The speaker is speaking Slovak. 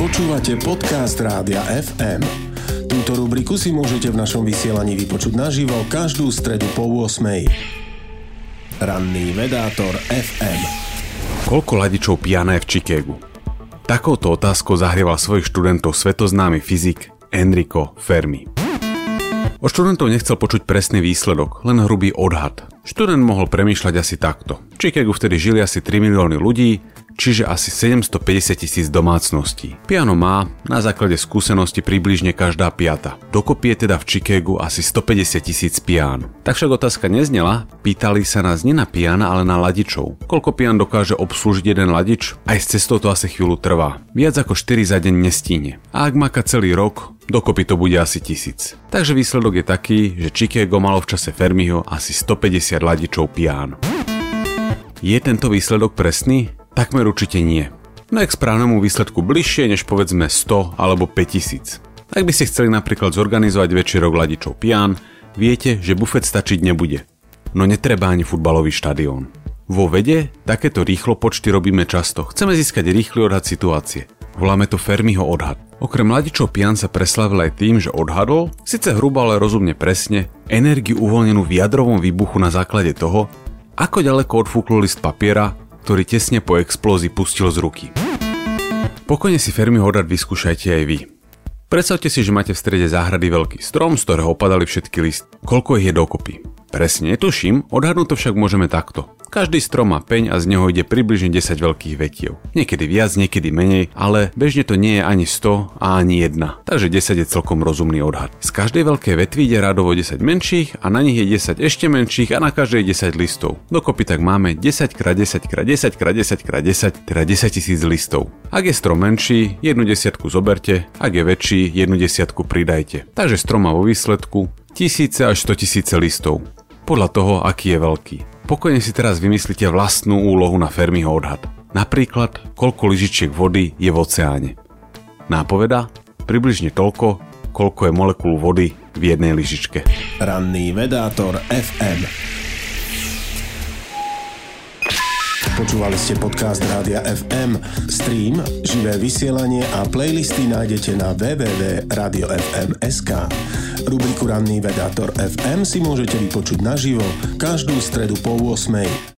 Počúvate podcast Rádia FM. Túto rubriku si môžete v našom vysielaní vypočuť naživo každú stredu po 8. Ranný vedátor FM. Koľko ladičov piana je v Chicagu? Takouto otázkou zahrieval svojich študentov svetoznámy fyzik Enrico Fermi. Od študentov nechcel počuť presný výsledok, len hrubý odhad. Študent mohol premýšľať asi takto. V vtedy žili asi 3 milióny ľudí, čiže asi 750 tisíc domácností. Piano má na základe skúsenosti približne každá piata. Dokopy je teda v Chicagu asi 150 tisíc pián. Tak však otázka neznela, pýtali sa nás nie na piana, ale na ladičov. Koľko pian dokáže obslúžiť jeden ladič? Aj s cestou to asi chvíľu trvá. Viac ako 4 za deň nestíne. A ak maká celý rok, dokopy to bude asi tisíc. Takže výsledok je taký, že Chicago malo v čase Fermiho asi 150 ladičov pián. Je tento výsledok presný? Takmer určite nie. No k správnemu výsledku bližšie než povedzme 100 alebo 5000. Ak by ste chceli napríklad zorganizovať večerok ladičov pian, viete, že bufet stačiť nebude. No netreba ani futbalový štadión. Vo vede takéto rýchlo počty robíme často. Chceme získať rýchly odhad situácie. Voláme to Fermiho odhad. Okrem mladičov Pian sa preslavil aj tým, že odhadol, síce hrubo, ale rozumne presne, energiu uvoľnenú v jadrovom výbuchu na základe toho, ako ďaleko odfúklo list papiera ktorý tesne po explózii pustil z ruky. Pokojne si Fermi odhad vyskúšajte aj vy. Predstavte si, že máte v strede záhrady veľký strom, z ktorého opadali všetky list. Koľko ich je dokopy? Presne netuším, odhadnúť to však môžeme takto. Každý strom má peň a z neho ide približne 10 veľkých vetiev. Niekedy viac, niekedy menej, ale bežne to nie je ani 100 a ani 1. Takže 10 je celkom rozumný odhad. Z každej veľkej vetvy ide rádovo 10 menších a na nich je 10 ešte menších a na každej 10 listov. Dokopy tak máme 10 x 10 x 10 x 10 x 10, teda 10 tisíc listov. Ak je strom menší, jednu desiatku zoberte, ak je väčší, jednu desiatku pridajte. Takže strom má vo výsledku tisíce až 100 tisíce listov. Podľa toho, aký je veľký. Pokojne si teraz vymyslíte vlastnú úlohu na Fermiho odhad. Napríklad, koľko lyžičiek vody je v oceáne. Nápoveda? Približne toľko, koľko je molekúl vody v jednej lyžičke. Ranný vedátor FM. Počúvali ste podcast Rádia FM. Stream, živé vysielanie a playlisty nájdete na www.radiofm.sk. Rubriku Ranný vedátor FM si môžete vypočuť naživo každú stredu po 8.